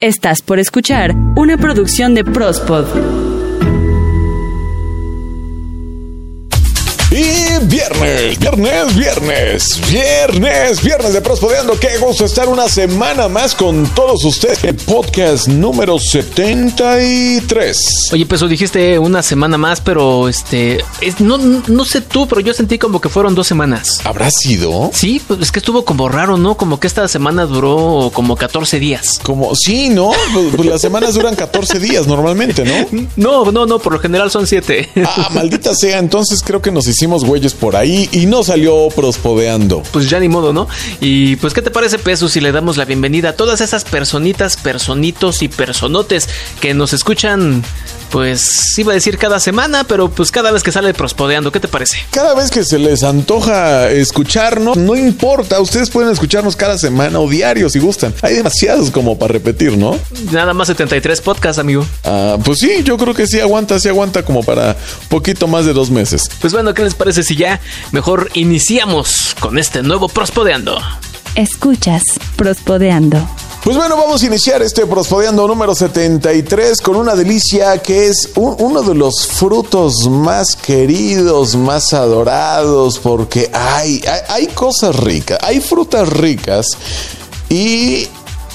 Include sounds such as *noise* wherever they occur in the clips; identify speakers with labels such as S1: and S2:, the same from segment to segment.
S1: Estás por escuchar una producción de Prospod.
S2: Viernes, viernes, viernes, viernes, viernes de Prospodeando. Qué gusto estar una semana más con todos ustedes. El podcast número 73.
S3: Oye, pues dijiste una semana más, pero este, es- no, no sé tú, pero yo sentí como que fueron dos semanas.
S2: ¿Habrá sido?
S3: Sí, pues es que estuvo como raro, ¿no? Como que esta semana duró como 14 días.
S2: Como, sí, ¿no? Pues, pues las semanas duran 14 días normalmente, ¿no? *laughs*
S3: No, no, no, por lo general son 7.
S2: Ah, maldita sea, entonces creo que nos hicimos güeyes por ahí y no salió prospodeando.
S3: Pues ya ni modo, ¿no? Y pues, ¿qué te parece, Peso, si le damos la bienvenida a todas esas personitas, personitos y personotes que nos escuchan, pues iba a decir cada semana, pero pues cada vez que sale prospodeando, ¿qué te parece?
S2: Cada vez que se les antoja escucharnos, no importa, ustedes pueden escucharnos cada semana o diario si gustan. Hay demasiados como para repetir, ¿no?
S3: Nada más 73 podcasts, amigo.
S2: Ah, pues sí, yo creo que sí aguanta, sí aguanta como para poquito más de dos meses.
S3: Pues bueno, ¿qué les parece si ya mejor iniciamos con este nuevo prospodeando?
S1: Escuchas Prospodeando.
S2: Pues bueno, vamos a iniciar este Prospodeando número 73 con una delicia que es un- uno de los frutos más queridos, más adorados, porque hay, hay, hay cosas ricas, hay frutas ricas y,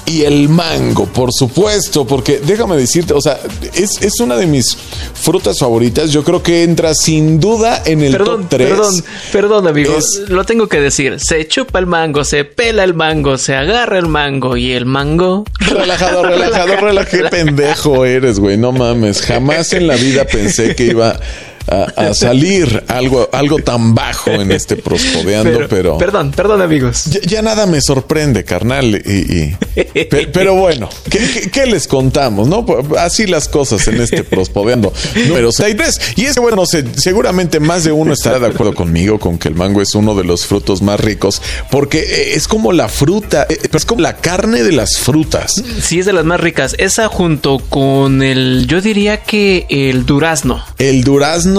S2: y el mango, por supuesto, porque déjame decirte, o sea, es, es una de mis frutas favoritas, yo creo que entra sin duda en el
S3: Perdón,
S2: top 3.
S3: perdón, perdón, amigos.
S2: Es-
S3: Lo tengo que decir. Se chupa el mango, se pela el mango, se agarra el mango y el mango.
S2: Relajado, relajado, *laughs* relajado. Qué pendejo eres, güey. No mames. Jamás en la vida pensé que iba a, a *laughs* salir algo, algo tan bajo en este prospodeando, pero.
S3: Perdón, perdón, amigos.
S2: ya, ya nada me sorprende, carnal. Y, y- pe- *laughs* pero bueno, ¿qué, qué, qué les contamos? No, Pues, así las cosas en este prospodeando *laughs* número 63. Y es que, bueno, no sé, seguramente más de uno estará de acuerdo conmigo con que el mango es uno de los frutos más ricos, porque eh, es como la fruta, eh, es como la carne de las frutas.
S3: Sí, es de las más ricas. Esa junto con el, yo diría que el durazno.
S2: El durazno,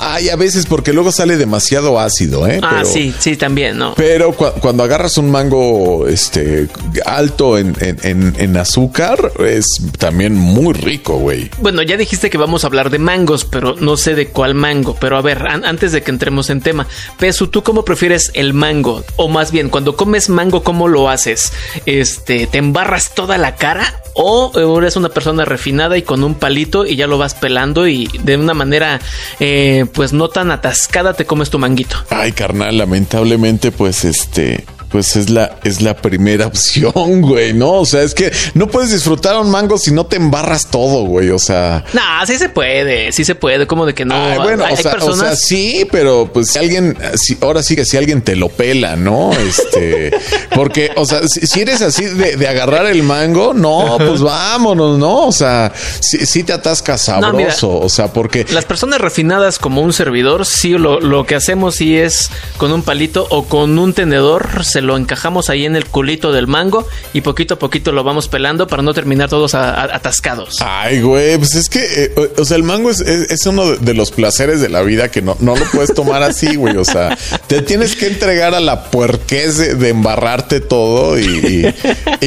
S2: hay a veces porque luego sale demasiado ácido, ¿eh?
S3: Ah,
S2: Pero-
S3: sí, sí, también, ¿no?
S2: Pero cua- cuando agarras un mango este alto en, en- en- en azúcar, es también muy rico, güey.
S3: Bueno, ya dijiste que vamos a hablar de mangos, pero no sé de cuál mango. Pero a ver, an- antes de que entremos en tema, Pesu, ¿tú cómo prefieres el mango? O más bien, cuando comes mango, ¿cómo lo haces? Este, ¿te embarras toda la cara? ¿O eres una persona refinada y con un palito y ya lo vas pelando y de una manera, eh, pues no tan atascada te comes tu manguito?
S2: Ay, carnal, lamentablemente, pues este. Pues es la, es la primera *laughs* opción, güey, ¿no? O sea, es que no puedes disfrutar un mango si no te embarras todo, güey. O sea,
S3: Nah, sí se puede, sí se puede, como de que no.
S2: Ay, bueno,
S3: hay,
S2: o,
S3: hay
S2: sea, o
S3: personas.
S2: sea, sí, pero pues si alguien, si, ahora sí que si alguien te lo pela, ¿no? Este, *laughs* porque, o sea, si, si eres así de, de agarrar el mango, no, pues vámonos, ¿no? O sea, si, si te atascas
S3: No,
S2: sabroso,
S3: mira.
S2: o sea, porque
S3: Las personas refinadas como un servidor, sí, lo, lo que hacemos sí es con un palito o con un tenedor, se lo encajamos ahí en el culito del mango y poquito a poquito lo vamos pelando para no terminar todos a- a- atascados.
S2: Ay, güey, pues es que, eh, o, o sea, el mango es, es- es uno de, los placeres de la vida que no, no lo puedes tomar así, güey. O sea, te tienes que entregar a la puerquez de, de embarrarte todo y, y-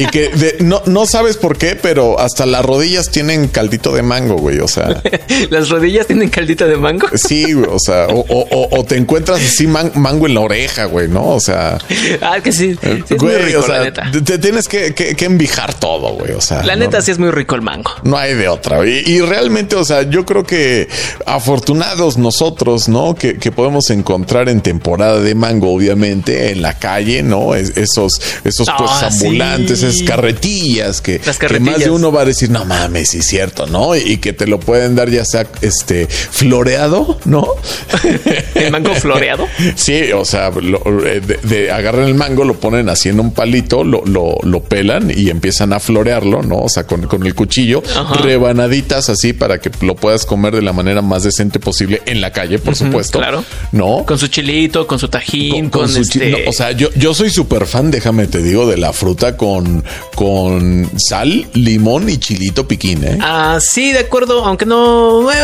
S2: y que de- no, no sabes por qué, pero hasta las rodillas tienen caldito de mango, güey. O sea, *laughs*
S3: Las rodillas tienen caldita de mango. *laughs*
S2: sí, güey. O sea, o, o- o- o te encuentras así man- mango en la oreja, güey, ¿no? O sea, *laughs*
S3: Ah, que sí, sí es muy rico,
S2: o sea,
S3: la neta.
S2: te, tienes que, que- que envijar todo, güey. O sea,
S3: La
S2: no-
S3: neta sí es muy rico el mango.
S2: no hay de otra. Y, y realmente, o sea, yo creo que afortunados nosotros, ¿no? Que, que podemos encontrar en temporada de mango, obviamente, en la calle, ¿no? Es- esos esos pues ambulantes,
S3: sí.
S2: esas carretillas que,
S3: Las
S2: que más de uno va a decir, no mames, sí es cierto, ¿no? Y que te lo pueden dar ya sea este floreado, ¿no? *laughs*
S3: El mango floreado. *laughs*
S2: Sí, o sea, lo- eh, de, de- agarran el mango, lo ponen así en un palito, lo, lo, lo pelan y empiezan a florearlo, ¿no? O sea, con, con el cuchillo,
S3: Ajá.
S2: rebanaditas así para que lo puedas comer de la manera más decente posible en la calle, por supuesto.
S3: claro.
S2: ¿No?
S3: Con su chilito, con su tajín, con,
S2: su
S3: este...
S2: no, o sea, yo, yo soy súper fan, déjame te digo, de la fruta con, con sal, limón y chilito piquín, ¿eh?
S3: Ah, sí, de acuerdo, aunque no... eh,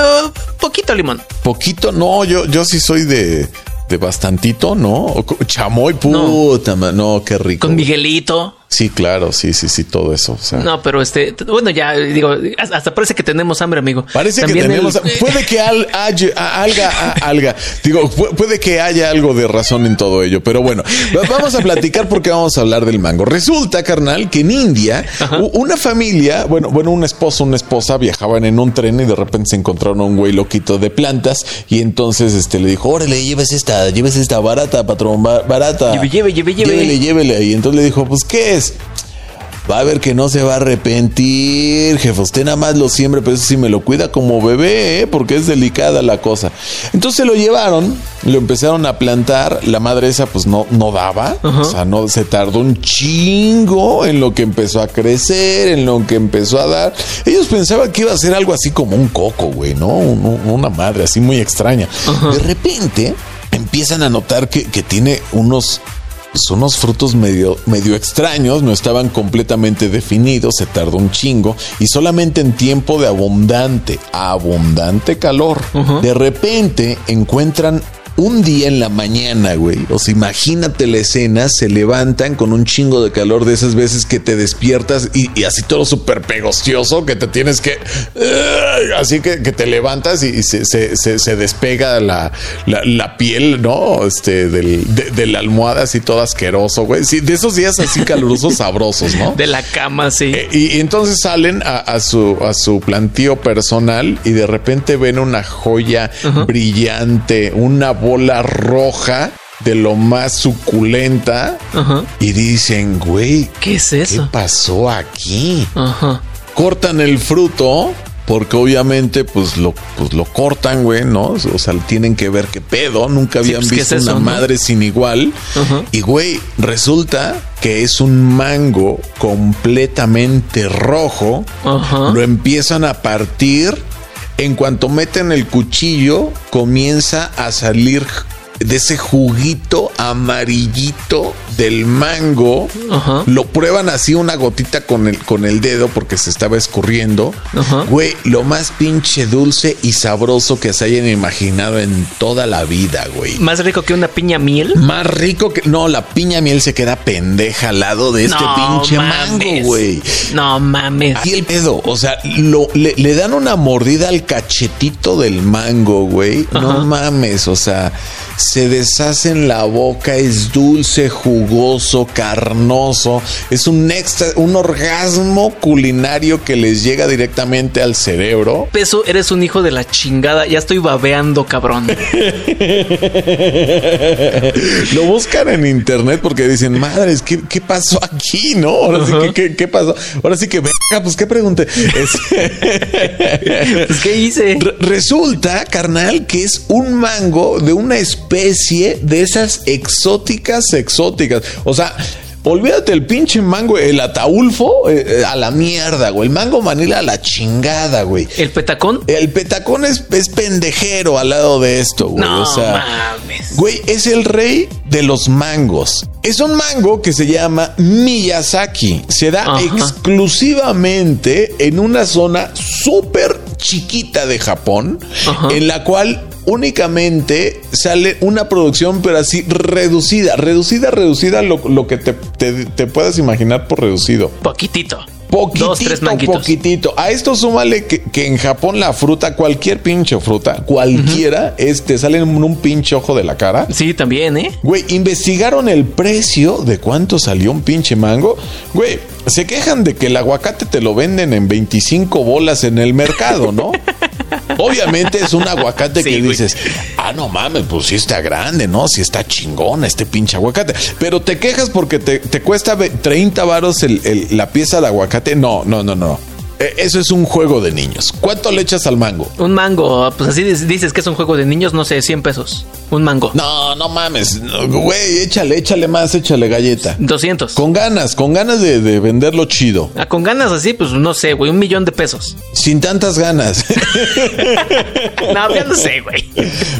S3: poquito limón.
S2: Poquito, no, yo, yo sí soy de, de bastantito, ¿no? Chamoy, puta, ma- no, qué rico.
S3: Con Miguelito.
S2: Sí, claro, sí, sí, sí, todo eso. o sea.
S3: No, pero este, bueno, ya digo, hasta parece que tenemos hambre, amigo.
S2: Parece
S3: También
S2: que tenemos.
S3: el-
S2: Puede que al, haya, alga, alga. Digo, pu- puede que haya algo de razón en todo ello. Pero bueno, va- vamos a platicar porque vamos a hablar del mango. Resulta, carnal, que en India, una familia, bueno, bueno, un esposo, una esposa viajaban en un tren y de repente se encontraron a un güey loquito de plantas. Y entonces este le dijo: Órale, lleves esta, lleves esta barata, patrón, ba- barata.
S3: Lleve, lleve, lleve, lleve.
S2: Llévele, llévele. Y entonces le dijo: Pues, ¿qué es? Va a ver que no se va a arrepentir, jefe. Usted nada más lo siembra, pero eso sí me lo cuida como bebé, ¿eh? porque es delicada la cosa. Entonces lo llevaron, lo empezaron a plantar. La madre esa, pues no, no daba. O sea, no se tardó un chingo en lo que empezó a crecer, en lo que empezó a dar. Ellos pensaban que iba a ser algo así como un coco, güey, ¿no? Un- un- una madre así muy extraña. De repente empiezan a notar que, que tiene unos son unos frutos medio, medio extraños, no estaban completamente definidos, se tardó un chingo y solamente en tiempo de abundante, abundante calor. De repente encuentran un día en la mañana, güey. O sea, imagínate la escena, se levantan con un chingo de calor de esas veces que te despiertas y, y así todo súper pegostioso que te tienes que... Así que, que te levantas y, y se, se- se- se despega la, la- la piel, ¿no? Este, del, de, de la almohada así todo asqueroso, güey. Sí, de esos días así calurosos, *laughs* sabrosos, ¿no?
S3: De la cama, sí.
S2: Eh, y, y entonces salen a, a su, a su plantío personal y de repente ven una joya brillante, una bola roja de lo más suculenta
S3: Ajá.
S2: y dicen, güey,
S3: ¿Qué es
S2: ¿qué
S3: eso?
S2: pasó aquí?
S3: Ajá.
S2: Cortan el fruto. Porque obviamente, pues lo, pues lo cortan, güey, ¿no? O sea, tienen que ver qué pedo. Nunca
S3: Sí,
S2: habían
S3: pues, ¿qué
S2: visto
S3: es eso,
S2: una
S3: no?
S2: madre sin igual.
S3: Ajá.
S2: Y, güey, resulta que es un mango completamente rojo. Lo empiezan a partir. En cuanto meten el cuchillo, comienza a salir de ese juguito amarillito del mango.
S3: Ajá.
S2: Lo prueban así una gotita con el, con el dedo porque se estaba escurriendo.
S3: Ajá.
S2: Güey, lo más pinche dulce y sabroso que se hayan imaginado en toda la vida, güey.
S3: Más rico que una piña miel.
S2: Más rico que. No, la piña miel se queda pendeja al lado de este
S3: No
S2: pinche
S3: mames.
S2: mango, güey.
S3: No mames.
S2: Aquí el pedo, o sea, lo, le, le dan una mordida al cachetito del mango, güey. No mames, o sea, se deshace en la boca, es dulce, jugoso, carnoso. Es un extra, un orgasmo culinario que les llega directamente al cerebro.
S3: Peso, eres un hijo de la chingada. Ya estoy babeando, cabrón. *laughs*
S2: Lo buscan en internet porque dicen, madres, ¿qué, qué pasó aquí? ¿No? Ahora sí, ¿qué, qué, qué pasó? Ahora sí que, venga, pues, ¿qué pregunté? Es- *laughs*
S3: Pues, ¿qué hice?
S2: Re- Resulta, carnal, que es un mango de una especie de esas exóticas, exóticas. O sea, olvídate el pinche mango, el ataulfo eh, eh, a la mierda, güey. El mango manila a la chingada, güey.
S3: ¿El petacón?
S2: El petacón es, es pendejero al lado de esto, güey.
S3: No
S2: o sea,
S3: mames.
S2: Güey, es el rey de los mangos. Es un mango que se llama Miyazaki. Se da
S3: Ajá.
S2: exclusivamente en una zona súper chiquita de Japón,
S3: Ajá.
S2: en la cual únicamente sale una producción, pero así reducida, reducida, reducida, lo, lo que te, te- te puedas imaginar por reducido.
S3: Poquitito.
S2: Poquitito,
S3: Dos, tres manguitos.
S2: poquitito. A esto súmale que, que en Japón la fruta, cualquier pinche fruta, cualquiera, es, te sale en un pinche ojo de la cara.
S3: Sí, también, ¿eh?
S2: Güey, investigaron el precio de cuánto salió un pinche mango. Güey, se quejan de que el aguacate te lo venden en 25 bolas en el mercado, ¿no? *laughs* Obviamente es un aguacate
S3: Sí,
S2: que dices, ah, no mames, pues sí está grande, ¿no? Sí está chingón este pinche aguacate. Pero te quejas porque te, te cuesta ve- 30 varos el- el- la pieza de aguacate. No, no, no, no. Eh, Eso es un juego de niños. ¿Cuánto le echas al mango?
S3: Un mango, pues así dices dices que es un juego de niños, no sé, 100 pesos. Un mango.
S2: No, no mames. No, Güey, échale, échale más, échale galleta.
S3: 200.
S2: Con ganas, con ganas de, de venderlo chido.
S3: Ah, con ganas así, pues no sé, güey, un millón de pesos.
S2: Sin tantas ganas. *laughs*
S3: No, ya no sé, güey.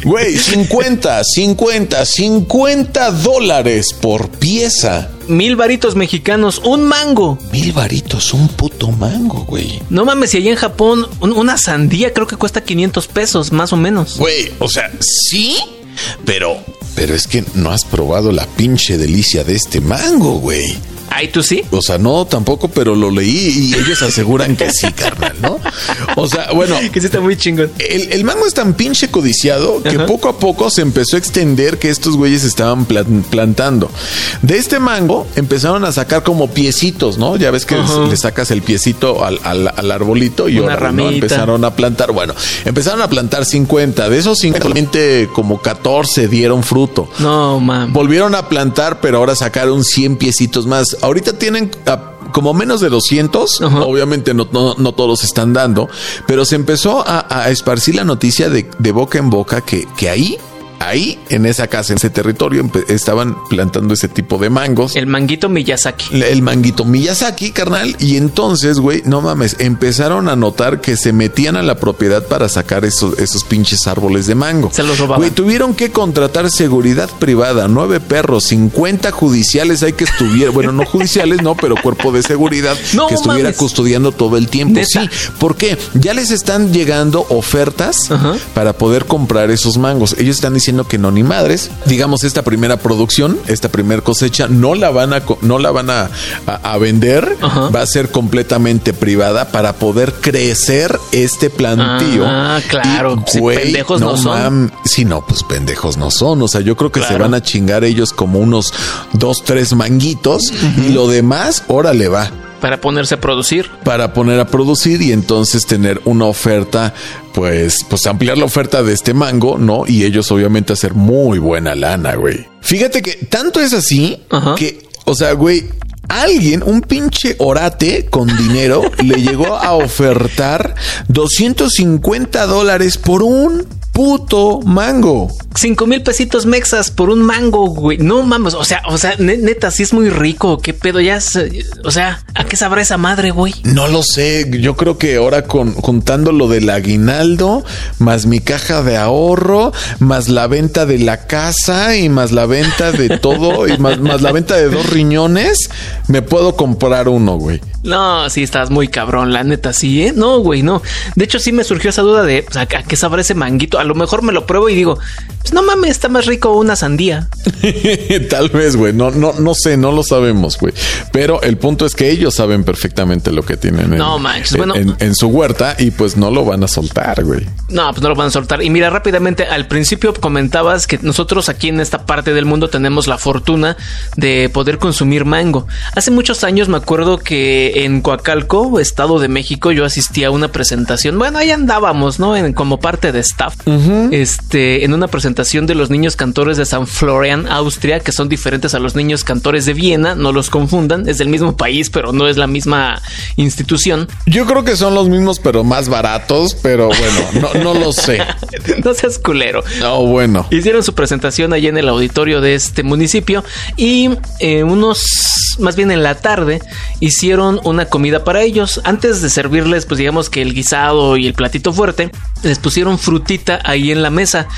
S2: Güey, 50, 50, 50 dólares por pieza.
S3: Mil varitos mexicanos, un mango.
S2: Mil varitos, un puto mango, güey.
S3: No mames, si allá en Japón un- una sandía creo que cuesta 500 pesos, más o menos.
S2: Güey, o sea, sí, pero, pero es que no has probado la pinche delicia de este mango, güey.
S3: ¿Ay, tú sí?
S2: O sea, no, tampoco, pero lo leí y ellos aseguran que sí, carnal, ¿no? O sea, bueno. *laughs*
S3: Que sí está muy chingón.
S2: El, el mango es tan pinche codiciado que poco a poco se empezó a extender que estos güeyes estaban plan- plantando. De este mango empezaron a sacar como piecitos, ¿no? Ya ves que
S3: Ajá.
S2: le sacas el piecito al, al- al arbolito y
S3: Una
S2: ahora empezaron a plantar. Bueno, empezaron a plantar 50. De esos 50, solamente como 14 dieron fruto.
S3: No, mam.
S2: Volvieron a plantar, pero ahora sacaron 100 piecitos más. Ahorita tienen como menos de 200.
S3: Ajá.
S2: Obviamente no, no, no todos están dando, pero se empezó a, a esparcir la noticia de, de boca en boca que, que ahí, ahí, en esa casa, en ese territorio, estaban plantando ese tipo de mangos.
S3: El manguito Miyazaki.
S2: El manguito Miyazaki, carnal. Y entonces, güey, no mames, empezaron a notar que se metían a la propiedad para sacar esos, esos pinches árboles de mango.
S3: Se los robaban.
S2: Güey, tuvieron que contratar seguridad privada, nueve perros, 50 judiciales hay que estuviera, *laughs* bueno, no judiciales, no, pero cuerpo de seguridad *laughs*
S3: No
S2: que estuviera
S3: mames.
S2: custodiando todo el tiempo.
S3: ¿Neta?
S2: Sí, ¿por qué? Ya les están llegando ofertas
S3: Ajá.
S2: para poder comprar esos mangos. Ellos están diciendo que no ni madres. Digamos, esta primera producción, esta primera cosecha, no la van a, no la van a, a- a vender.
S3: Ajá.
S2: Va a ser completamente privada para poder crecer este plantío.
S3: Ah, claro.
S2: Y,
S3: pendejos no son.
S2: mam, sí, no, pues pendejos no son. O sea, yo creo que se van a chingar ellos como unos dos, tres manguitos y lo demás, órale va
S3: Para ponerse a producir.
S2: para poner a producir y entonces tener una oferta, pues, pues ampliar la oferta de este mango, ¿no? Y ellos obviamente hacer muy buena lana, güey. Fíjate que tanto es así
S3: Ajá.
S2: que, o sea, güey, alguien, un pinche orate con dinero, *laughs* le llegó a ofertar 250 dólares por un puto mango.
S3: Cinco mil pesitos mexas por un mango, güey. No mames. O sea, o sea, ne- neta, sí es muy rico. ¿Qué pedo? Ya es, eh, o sea, ¿a qué sabrá esa madre, güey?
S2: No lo sé, yo creo que ahora con, juntando lo del aguinaldo, más mi caja de ahorro, más la venta de la casa y más la venta de *laughs* todo, y más, más la venta de dos riñones, me puedo comprar uno, güey.
S3: No, sí, estás muy cabrón, la neta, sí, ¿eh? No, güey, no. De hecho, sí me surgió esa duda de, o sea, ¿a qué sabrá ese manguito? Lo mejor me lo pruebo y digo, pues no mames, está más rico una sandía. *laughs*
S2: Tal vez, güey, no, no, no sé, no lo sabemos, güey. Pero el punto es que ellos saben perfectamente lo que tienen en,
S3: No manches,
S2: en-
S3: bueno.
S2: en- en su huerta y pues no lo van a soltar, güey.
S3: No, pues no lo van a soltar. Y mira, rápidamente, al principio comentabas que nosotros aquí en esta parte del mundo tenemos la fortuna de poder consumir mango. Hace muchos años me acuerdo que en Coacalco, Estado de México, yo asistí a una presentación. Bueno, ahí andábamos, ¿no? En, como parte de staff. Este, en una presentación de los niños cantores de San Florian, Austria, que son diferentes a los niños cantores de Viena. No los confundan, es del mismo país, pero no es la misma institución.
S2: Yo creo que son los mismos, pero más baratos, pero bueno, no, no lo sé. *laughs*
S3: no seas culero.
S2: No, bueno.
S3: Hicieron su presentación allí en el auditorio de este municipio y eh, unos, más bien en la tarde, hicieron una comida para ellos. Antes de servirles, pues digamos que el guisado y el platito fuerte, les pusieron frutita ahí en la mesa.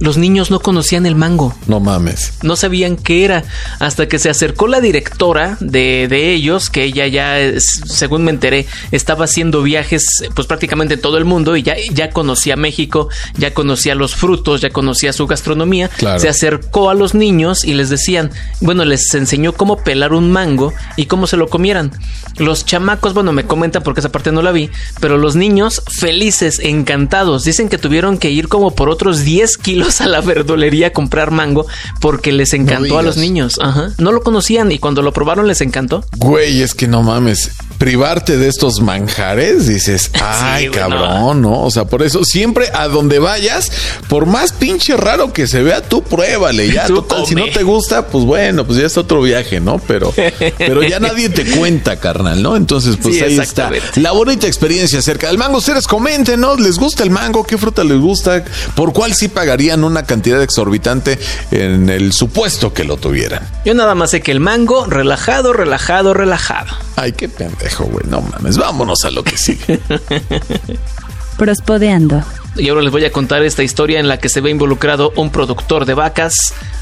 S3: Los niños no conocían el mango.
S2: No mames.
S3: No sabían qué era hasta que se acercó la directora de, de ellos, que ella ya, es- según me enteré, estaba haciendo viajes pues prácticamente en todo el mundo y ya, ya conocía México, ya conocía los frutos, ya conocía su gastronomía.
S2: Claro.
S3: Se acercó a los niños y les decían, bueno, les enseñó cómo pelar un mango y cómo se lo comieran. Los chamacos, bueno, me comentan porque esa parte no la vi, pero los niños felices, encantados, dicen que tuvieron que ir como por otros 10 kilos a la verdulería a comprar mango porque les encantó a los niños. Ajá. No lo conocían y cuando lo probaron les encantó.
S2: Güey, es que no mames. Privarte de estos manjares, dices, *laughs* ay, cabrón, no. O sea, por eso siempre a donde vayas, por más pinche raro que se vea, tú pruébale. Ya,
S3: Tú
S2: total, si no te gusta, pues bueno, pues ya es otro viaje, ¿no? Pero, pero ya nadie te *laughs* cuenta, carnal, ¿no? Entonces, pues
S3: Sí,
S2: ahí está. La bonita experiencia acerca del mango. Ustedes comenten, ¿no? ¿Les gusta el mango? ¿Qué fruta les gusta? ¿Por cuál sí pagarían una cantidad exorbitante en el supuesto que lo tuvieran?
S3: Yo nada más sé que el mango, relajado, relajado, relajado.
S2: Ay, qué pendejo, güey. No mames, vámonos a lo que sigue. *laughs*
S1: Prospodeando.
S3: Y ahora les voy a contar esta historia en la que se ve involucrado un productor de vacas,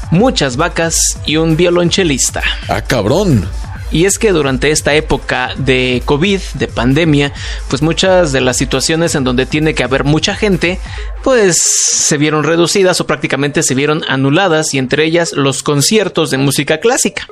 S3: muchas vacas y un violonchelista.
S2: ah, cabrón.
S3: Y es que durante esta época de COVID, de pandemia, pues muchas de las situaciones en donde tiene que haber mucha gente, pues se vieron reducidas o prácticamente se vieron anuladas y entre ellas los conciertos de música clásica.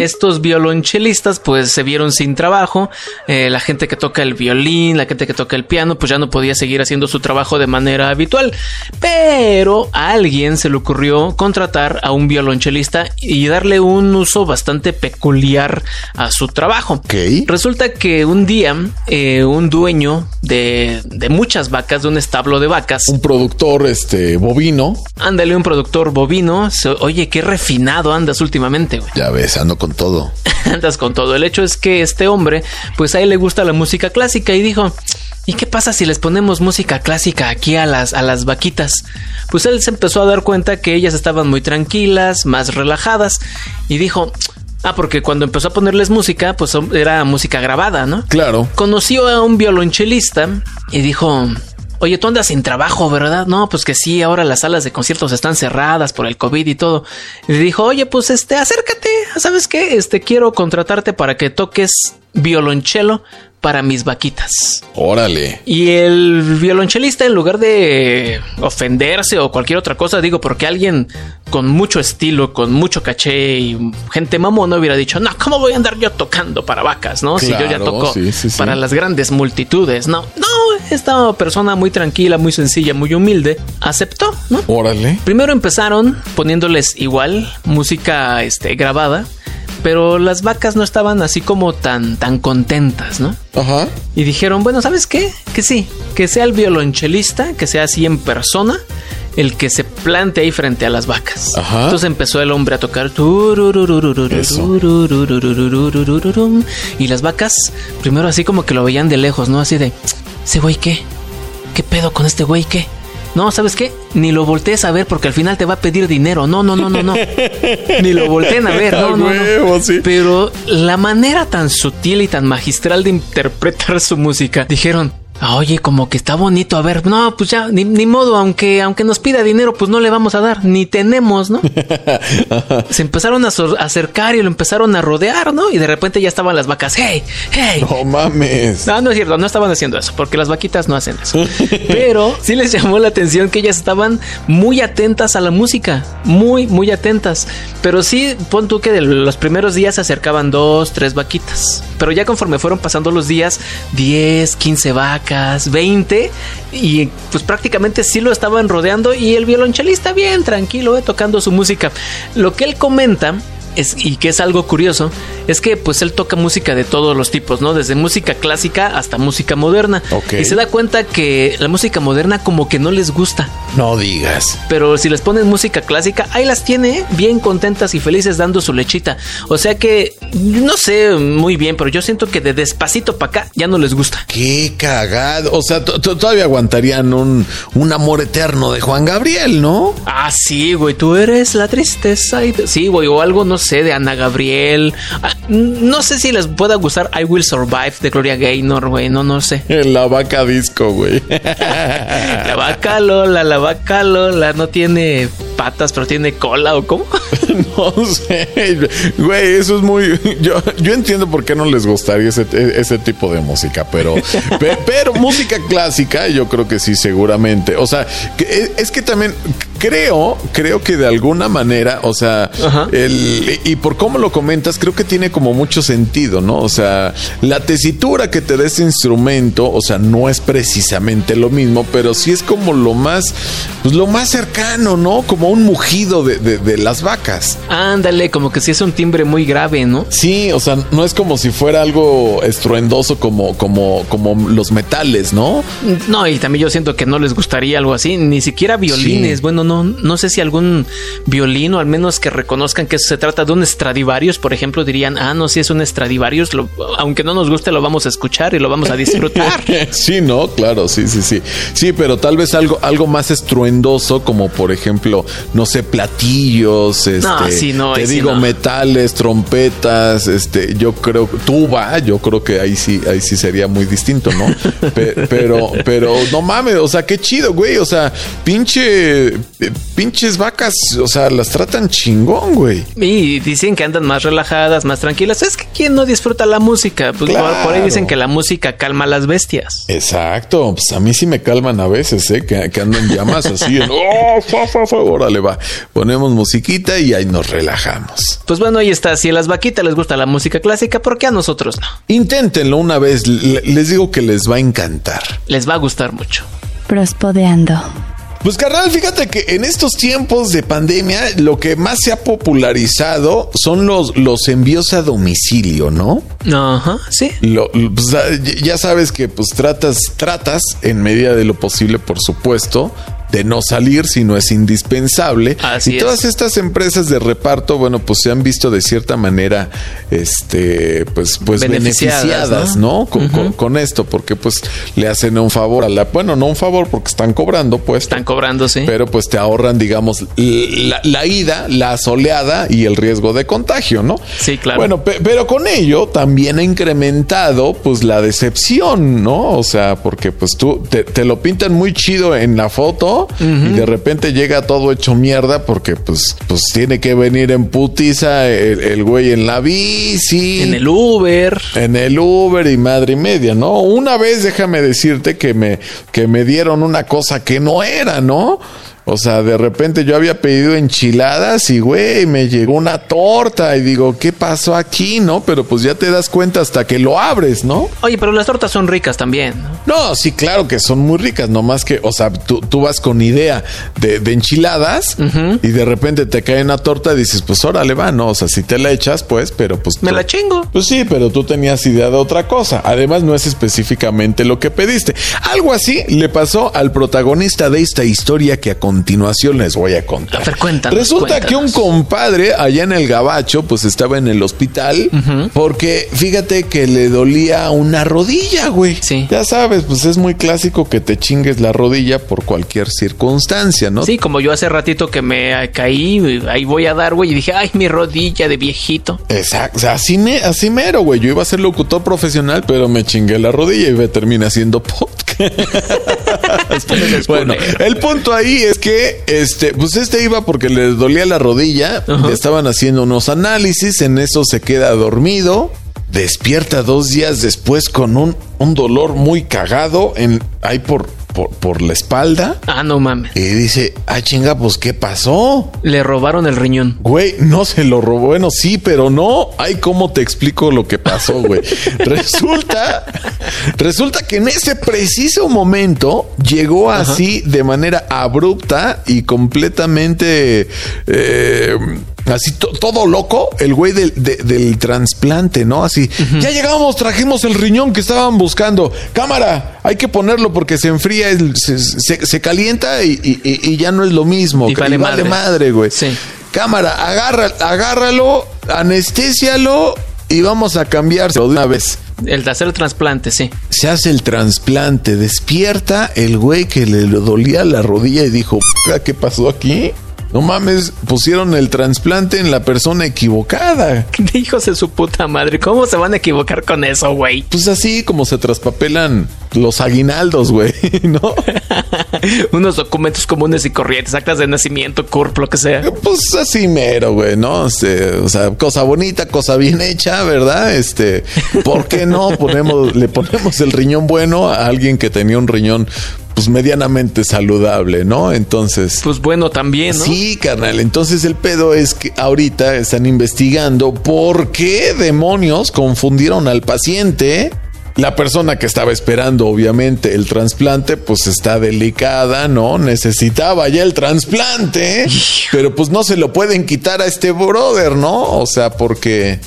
S3: Estos violonchelistas pues se vieron sin trabajo, eh, la gente que toca el violín, la gente que toca el piano pues ya no podía seguir haciendo su trabajo de manera habitual, pero a alguien se le ocurrió contratar a un violonchelista y darle un uso bastante peculiar a su trabajo. Resulta que un día eh, un dueño de, de, muchas vacas, de un establo de vacas,
S2: un productor este bovino,
S3: ándale un productor bovino, oye qué refinado andas últimamente, güey.
S2: Ya ves, ando con todo. *laughs*
S3: andas con todo. El hecho es que este hombre, pues a él le gusta la música clásica y dijo, ¿y qué pasa si les ponemos música clásica aquí a las, a las vaquitas? Pues él se empezó a dar cuenta que ellas estaban muy tranquilas, más relajadas y dijo, Ah, porque cuando empezó a ponerles música, pues era música grabada, ¿no?
S2: Claro.
S3: Conoció a un violonchelista y dijo, Oye, tú andas sin trabajo, ¿verdad? No, pues que sí, ahora las salas de conciertos están cerradas por el COVID y todo. Y dijo, oye, pues este, acércate, ¿sabes qué? Este, quiero contratarte para que toques violonchelo para mis vaquitas.
S2: Órale.
S3: Y el violonchelista, en lugar de ofenderse o cualquier otra cosa, digo, porque alguien con mucho estilo, con mucho caché y gente mamón no hubiera dicho, no, ¿cómo voy a andar yo tocando para vacas, no? si yo ya toco para las grandes multitudes. No, no, esta persona muy tranquila, muy sencilla, muy humilde, aceptó, ¿no?
S2: Órale.
S3: Primero empezaron poniéndoles igual música este, grabada pero las vacas no estaban así como tan, tan contentas, ¿no?
S2: Ajá.
S3: Y dijeron, bueno, ¿sabes qué? Que sí, que sea el violonchelista, que sea así en persona, el que se plante ahí frente a las vacas.
S2: Ajá.
S3: Entonces empezó el hombre a tocar. Y las vacas, primero así como que lo veían de lejos, ¿no? Así de, ¿ese güey qué? ¿Qué pedo con este güey qué? No, ¿sabes qué? Ni lo voltees a ver porque al final te va a pedir dinero. No, no, no, no, no. *laughs* Ni lo volteen a ver. No, no, no. Pero la manera tan sutil y tan magistral de interpretar su música, dijeron, Oye, como que está bonito. A ver, no, pues ya, ni, modo, aunque, aunque nos pida dinero, pues no le vamos a dar, ni tenemos, ¿no? *laughs* Se empezaron a, acercar y lo empezaron a rodear, ¿no? Y de repente ya estaban las vacas, hey, hey.
S2: No mames.
S3: No, no es cierto, no estaban haciendo eso, porque las vaquitas no hacen eso. *laughs* Pero sí les llamó la atención que ellas estaban muy atentas a la música, muy, muy atentas. Pero sí, pon tú que de los primeros días se acercaban dos, tres vaquitas. Pero ya conforme fueron pasando los días, 10, 15 vacas 20 y pues prácticamente sí lo estaban rodeando y el violonchelista bien tranquilo, eh, tocando su música. Lo que él comenta es, y que es algo curioso, es que pues él toca música de todos los tipos, ¿no? Desde música clásica hasta música moderna. Y se da cuenta que la música moderna como que no les gusta.
S2: No digas.
S3: Pero si les ponen música clásica, ahí las tiene ¿eh? bien contentas y felices dando su lechita. O sea que no sé muy bien, pero yo siento que de despacito para acá ya no les gusta.
S2: Qué cagado. O sea, todavía aguantarían un, un amor eterno de Juan Gabriel, ¿no?
S3: Ah, sí, güey, tú eres la tristeza. Sí, güey, o algo, no sé, de Ana Gabriel. Ah, no sé si les pueda gustar I Will Survive de Gloria Gaynor, güey. No, no sé.
S2: La vaca disco, güey. *laughs*
S3: la vaca Lola, la vaca Lola no tiene patas, pero tiene cola o cómo? *laughs* *laughs*
S2: no sé. Güey, eso es muy. Yo, yo entiendo por qué no les gustaría ese, ese tipo de música, pero, *laughs* pero música clásica, yo creo que sí, seguramente. O sea, es que también creo, creo que de alguna manera, o sea, el, y por cómo lo comentas, creo que tiene como mucho sentido, ¿no? O sea, la tesitura que te da este instrumento, o sea, no es precisamente lo mismo, pero sí es como lo más, pues lo más cercano, ¿no? Como un mugido de, de, las vacas.
S3: Ándale, como que sí es un timbre muy grave, ¿no?
S2: Sí, o sea, no es como si fuera algo estruendoso como, como, como los metales, ¿no?
S3: No, y también yo siento que no les gustaría algo así, ni siquiera violines, bueno, no no, sé si algún violín o al menos que reconozcan que se trata de un Stradivarius, por ejemplo, dirían, ah, no, si es un Stradivarius, aunque no nos guste, lo vamos a escuchar y lo vamos a disfrutar. *laughs*
S2: sí, no, claro, sí, sí, sí. Sí, pero tal vez algo, algo más estruendoso, como por ejemplo, no sé, platillos.
S3: Este, No, sí, no,
S2: te
S3: sí
S2: digo
S3: no.
S2: metales, trompetas, este, yo creo, tuba, yo creo que ahí sí, ahí sí sería muy distinto, ¿no? *laughs* Pe- pero, pero no mames, o sea, qué chido, güey, o sea, pinche, eh, pinches vacas, o sea, las tratan chingón, güey.
S3: Y dicen que andan más relajadas, más tranquilas. Es que quién no disfruta la música. Pues por- por, ahí
S2: Claro.
S3: dicen que la música calma a las bestias.
S2: Exacto, pues a mí sí me calman a veces, ¿eh? Que, que andan llamas así, en, oh, fa, fa, fa, órale, va. Ponemos musiquita y ahí nos relajamos.
S3: Pues bueno, ahí está. Si a las vaquitas les gusta la música clásica, ¿por qué a nosotros no?
S2: Inténtenlo una vez, le- les digo que les va a encantar.
S3: Les va a gustar mucho.
S1: Prospodeando.
S2: Pues carnal, fíjate que en estos tiempos de pandemia lo que más se ha popularizado son los, los envíos a domicilio, ¿no?
S3: Ajá, sí.
S2: Lo- pues, ya sabes que pues tratas, tratas en medida de lo posible, por supuesto, de no salir si no es indispensable.
S3: Así
S2: y todas
S3: es.
S2: estas empresas de reparto, bueno, pues se han visto de cierta manera, este, pues, pues
S3: Beneficiadas,
S2: beneficiadas,
S3: ¿no?
S2: ¿no? Con, con- con esto, porque pues le hacen un favor a la, bueno, no un favor porque están cobrando, pues.
S3: Están cobrando, sí.
S2: Pero pues te ahorran, digamos, la, la ida, la soleada y el riesgo de contagio, ¿no?
S3: Sí, claro.
S2: Bueno, pe- pero con ello también ha incrementado pues la decepción, ¿no? O sea, porque pues tú te, te lo pintan muy chido en la foto y de repente llega todo hecho mierda porque pues, pues tiene que venir en putiza el, el güey en la bici.
S3: en el Uber.
S2: En el Uber y madre y media, ¿no? Una vez déjame decirte que me, que me dieron una cosa que no era, ¿no? O sea, de repente yo había pedido enchiladas y, güey, me llegó una torta y digo, ¿qué pasó aquí, no? Pero pues ya te das cuenta hasta que lo abres, ¿no?
S3: Oye, pero las tortas son ricas también. ¿no?
S2: No, sí, claro que son muy ricas, nomás que, o sea, tú, tú vas con idea de, de enchiladas y de repente te cae una torta y dices, pues órale, va, ¿no? O sea, si te la echas, pues, pero pues...
S3: Me
S2: tú-
S3: la chingo.
S2: pues sí, pero tú tenías idea de otra cosa. Además, no es específicamente lo que pediste. Algo así le pasó al protagonista de esta historia que a continuación les voy a contar.
S3: A ver, cuéntanos,
S2: Resulta que un compadre allá en el Gabacho, pues estaba en el hospital porque fíjate que le dolía una rodilla, güey.
S3: Sí.
S2: Ya sabes, pues es muy clásico que te chingues la rodilla por cualquier circunstancia, ¿no?
S3: Sí, como yo hace ratito que me caí, ahí voy a dar, güey, y dije, ay, mi rodilla de viejito.
S2: Exacto, o sea, así, me, así mero, güey. Yo iba a ser locutor profesional, pero me chingué la rodilla y me terminé haciendo podcast. *laughs* *laughs* bueno, el punto ahí es que este, pues este iba porque le dolía la rodilla,
S3: Ajá.
S2: le estaban haciendo unos análisis, en eso se queda dormido, despierta dos días después con un, un dolor muy cagado en ahí por, por, por la espalda.
S3: Ah, no mames.
S2: Y dice, ah, chinga, pues, ¿qué pasó?
S3: Le robaron el riñón.
S2: Güey, no se lo robó. Bueno, sí, pero no. Ay, ¿cómo te explico lo que pasó, güey? *laughs* resulta, resulta que en ese preciso momento llegó así de manera abrupta y completamente eh, así to- todo loco el güey del, de- del trasplante, ¿no? Así, ya llegamos, trajimos el riñón que estaban buscando. Cámara, hay que ponerlo porque se enfría, se, se- se calienta y, y- ya no es lo mismo.
S3: Y vale madre.
S2: madre, güey.
S3: Sí.
S2: Cámara, agarra, agárralo, anestésialo y vamos a cambiárselo de una vez.
S3: El de hacer el trasplante, sí.
S2: Se hace el trasplante, despierta el güey que le dolía la rodilla y dijo, "Puta, ¿qué pasó aquí? No mames, pusieron el trasplante en la persona equivocada. *laughs*
S3: Hijos de su puta madre, ¿cómo se van a equivocar con eso, güey?
S2: Pues así como se traspapelan los aguinaldos, güey, *laughs* ¿no? *laughs*
S3: Unos documentos comunes y corrientes, actas de nacimiento, CURP, lo que sea.
S2: Pues así mero, güey, ¿no? Este, o sea, cosa bonita, cosa bien hecha, ¿verdad? Este, ¿por qué no ponemos, le ponemos el riñón bueno a alguien que tenía un riñón, pues medianamente saludable, ¿no? Entonces.
S3: Pues bueno, también, ¿no?
S2: Sí, carnal. Entonces el pedo es que ahorita están investigando por qué demonios confundieron al paciente. La persona que estaba esperando, obviamente, el trasplante, pues está delicada, ¿no? Necesitaba ya el trasplante, pero pues no se lo pueden quitar a este brother, ¿no? O sea, porque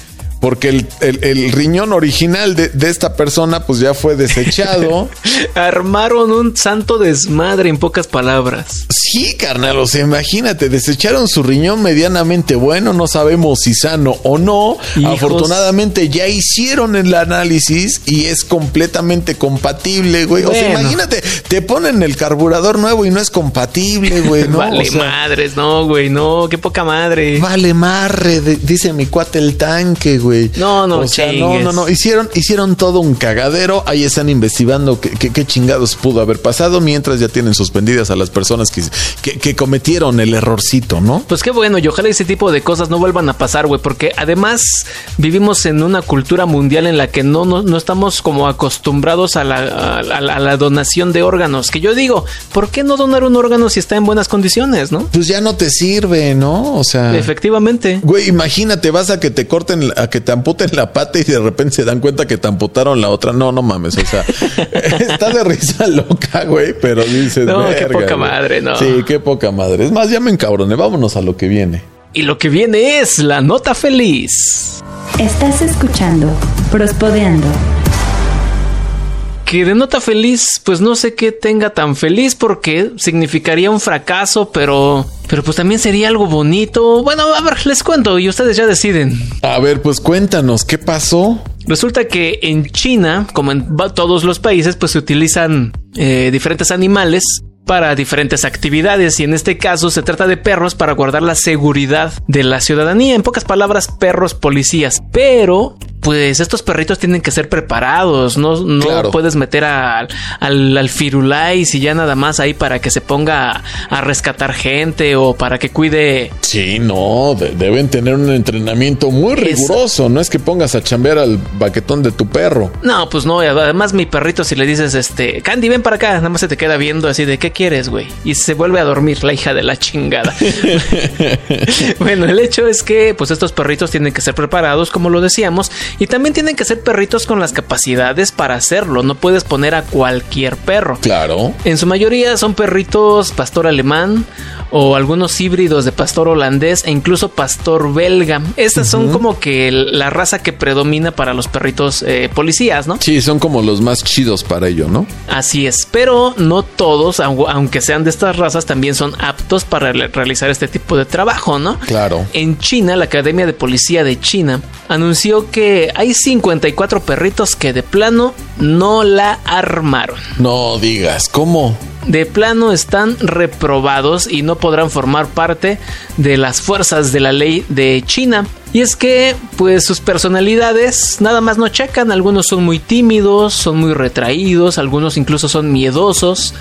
S2: porque el, el- el riñón original de, de esta persona pues ya fue desechado. *laughs*
S3: Armaron un santo desmadre en pocas palabras.
S2: sí, carnal, o sea, imagínate, desecharon su riñón medianamente bueno, no sabemos si sano o no.
S3: Hijos.
S2: Afortunadamente ya hicieron el análisis y es completamente compatible, güey. O sea, imagínate, te ponen el carburador nuevo y no es compatible, güey, ¿no? *laughs*
S3: vale
S2: O sea,
S3: madres, no, güey, no, qué poca madre.
S2: Vale marre, de- dice mi cuate el tanque, güey.
S3: No, no
S2: o sea, no, no, no. Hicieron, hicieron todo un cagadero. Ahí están investigando qué, chingados pudo haber pasado, mientras ya tienen suspendidas a las personas que, que, que cometieron el errorcito, ¿no?
S3: Pues qué bueno, y ojalá ese tipo de cosas no vuelvan a pasar, güey, porque además vivimos en una cultura mundial en la que no, no, no estamos como acostumbrados a la, a, la- a la donación de órganos. Que yo digo, ¿por qué no donar un órgano si está en buenas condiciones, no?
S2: Pues ya no te sirve, ¿no? O sea.
S3: Efectivamente.
S2: Güey, imagínate, vas a que te corten, a que te amputen la pata y de repente se dan cuenta que te amputaron la otra. No, no mames, o sea, *laughs* está de risa loca, güey, pero dices,
S3: No, qué
S2: "Verga,
S3: poca
S2: güey".
S3: madre, no.
S2: Sí, qué poca madre. Es más, ya me encabroné, vámonos a lo que viene.
S3: Y lo que viene es la nota feliz.
S1: Estás escuchando Prospodeando.
S3: Que de nota feliz, pues no sé qué tenga tan feliz porque significaría un fracaso, pero, pero pues también sería algo bonito. Bueno, a ver, les cuento y ustedes ya deciden.
S2: A ver, pues cuéntanos, ¿qué pasó?
S3: Resulta que en China, como en todos los países, pues se utilizan eh, diferentes animales para diferentes actividades y en este caso se trata de perros para guardar la seguridad de la ciudadanía. En pocas palabras, perros policías. Pero, pues estos perritos tienen que ser preparados. No, no
S2: Claro.
S3: puedes meter al, al, al firulais y ya nada más ahí para que se ponga a, a rescatar gente o para que cuide
S2: Sí, no, de- deben tener un entrenamiento muy riguroso. No es que pongas a chambear al baquetón de tu perro.
S3: No, pues no, además mi perrito si le dices, este, Candy, ven para acá, nada más se te queda viendo así de, ¿qué quieres, güey? Y se vuelve a dormir la hija de la chingada. *laughs* *laughs* bueno, el hecho es que, pues estos perritos tienen que ser preparados, como lo decíamos, y también tienen que ser perritos con las capacidades para hacerlo, no puedes poner a cualquier perro.
S2: Claro.
S3: En su mayoría son perritos pastor alemán o algunos híbridos de pastor holandés e incluso pastor belga. Estas son como que la raza que predomina para los perritos eh, policías, ¿no?
S2: Sí, son como los más chidos para ello, ¿no?
S3: Así es, pero no todos, au- aunque sean de estas razas, también son aptos para re- realizar este tipo de trabajo, ¿no?
S2: Claro.
S3: En China, la Academia de Policía de China anunció que hay 54 perritos que de plano no la armaron.
S2: No digas, ¿cómo?
S3: De plano están reprobados y no podrán formar parte de las fuerzas de la ley de China. Y es que, pues sus personalidades nada más no checan, algunos son muy tímidos, son muy retraídos, algunos incluso son miedosos,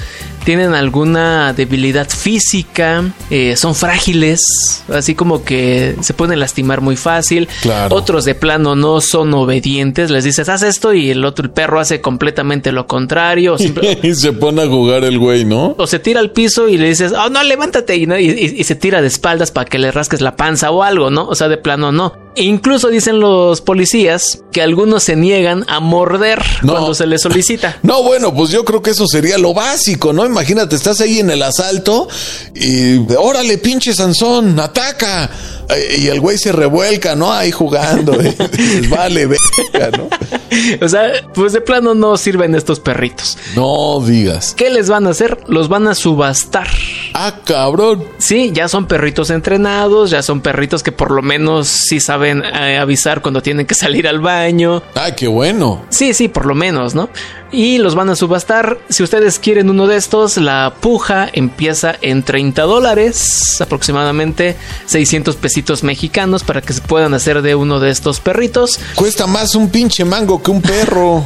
S3: tienen alguna debilidad física, eh, son frágiles, así como que se pueden lastimar muy fácil.
S2: Claro.
S3: Otros de plano no son obedientes, les dices haz esto y el otro, el perro hace completamente lo contrario. *laughs* simple-
S2: y se pone a jugar el güey, ¿no?
S3: o se tira al piso y le dices, oh no, levántate y, se tira de espaldas para que le rasques la panza o algo, ¿no? O sea, de plano no. E incluso dicen los policías que algunos se niegan a morder
S2: No.
S3: cuando se les solicita. *laughs*
S2: No, bueno, pues yo creo que eso sería lo básico, ¿no? Imagínate, estás ahí en el asalto y órale, pinche Sansón, ataca. Eh, Y el güey se revuelca, ¿no? Ahí jugando. *laughs* vale, venga, ¿no? *laughs*
S3: O sea, pues de plano no sirven estos perritos.
S2: No digas.
S3: ¿Qué les van a hacer? Los van a subastar.
S2: Ah, cabrón.
S3: Sí, ya son perritos entrenados, ya son perritos que por lo menos sí saben eh, avisar cuando tienen que salir al baño.
S2: Ay, qué bueno.
S3: Sí, sí, por lo menos, ¿no? Y los van a subastar. Si ustedes quieren uno de estos, la puja empieza en 30 dólares, aproximadamente 600 pesitos mexicanos, para que se puedan hacer de uno de estos perritos.
S2: Cuesta más un pinche mango que un perro.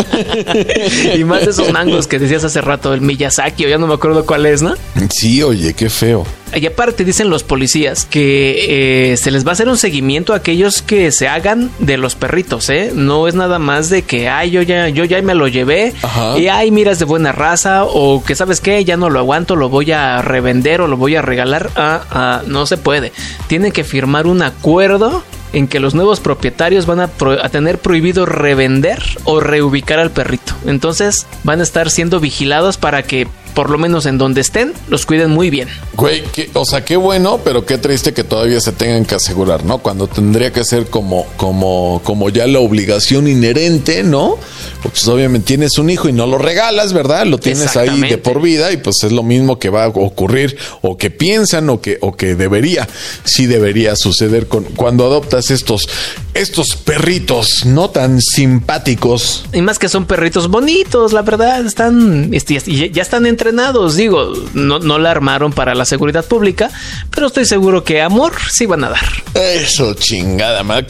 S2: *laughs*
S3: y más de esos mangos que decías hace rato, el Miyazaki, o ya no me acuerdo cuál es, ¿no?
S2: Sí, oye, qué feo.
S3: Y aparte dicen los policías que eh, se les va a hacer un seguimiento a aquellos que se hagan de los perritos, ¿eh? No es nada más de que, ay, yo ya, yo ya me lo llevé
S2: Ajá.
S3: y ay, mira, es de buena raza o que, ¿sabes qué? Ya no lo aguanto, lo voy a revender o lo voy a regalar. Ah, ah, no se puede. Tienen que firmar un acuerdo en que los nuevos propietarios van a, pro- a tener prohibido revender o reubicar al perrito. Entonces van a estar siendo vigilados para que por lo menos en donde estén, los cuiden muy bien.
S2: Güey, o sea, qué bueno, pero qué triste que todavía se tengan que asegurar, ¿no? Cuando tendría que ser como, como, como ya la obligación inherente, ¿no? Pues obviamente tienes un hijo y no lo regalas, ¿verdad? Lo tienes ahí de por vida y pues es lo mismo que va a ocurrir o que piensan o que, o que debería, sí debería suceder con, cuando adoptas estos, estos perritos no tan simpáticos.
S3: Y más que son perritos bonitos, la verdad, están, este, ya están entrenados, digo, no, no la armaron para la seguridad pública, pero estoy seguro que amor sí van a dar.
S2: Eso, chingada, madre.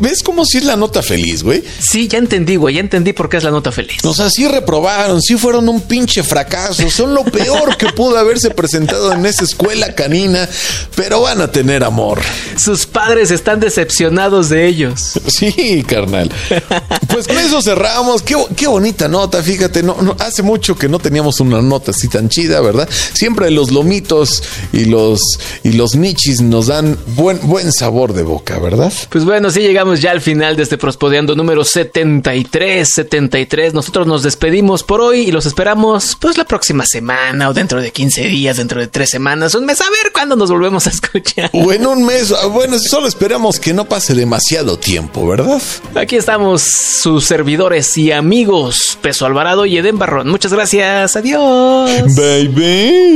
S2: ¿Ves cómo si es la nota feliz, güey?
S3: Sí, ya entendí, güey, ya entendí por qué es la nota feliz.
S2: O sea, sí reprobaron, sí fueron un pinche fracaso, son lo peor que pudo haberse presentado en esa escuela canina, pero van a tener amor.
S3: Sus padres están decepcionados de ellos.
S2: Sí, carnal. Pues con eso cerramos. Qué, bonita nota, fíjate, no, no, hace mucho que no teníamos una nota así tan chida, ¿verdad? Siempre los lomitos y los, y los michis nos dan buen, buen sabor de boca, ¿verdad?
S3: Pues bueno, sí llegamos ya al final de este Prospodeando número 73, 73. Nosotros nos despedimos por hoy y los esperamos pues la próxima semana o dentro de 15 días, dentro de 3 semanas, un mes, a ver cuándo nos volvemos a escuchar.
S2: O en un mes, ah, bueno, solo esperamos que no pase demasiado tiempo, ¿verdad?
S3: Aquí estamos sus servidores y amigos, Peso Alvarado y Eden Barrón. Muchas gracias, adiós.
S2: us. Baby.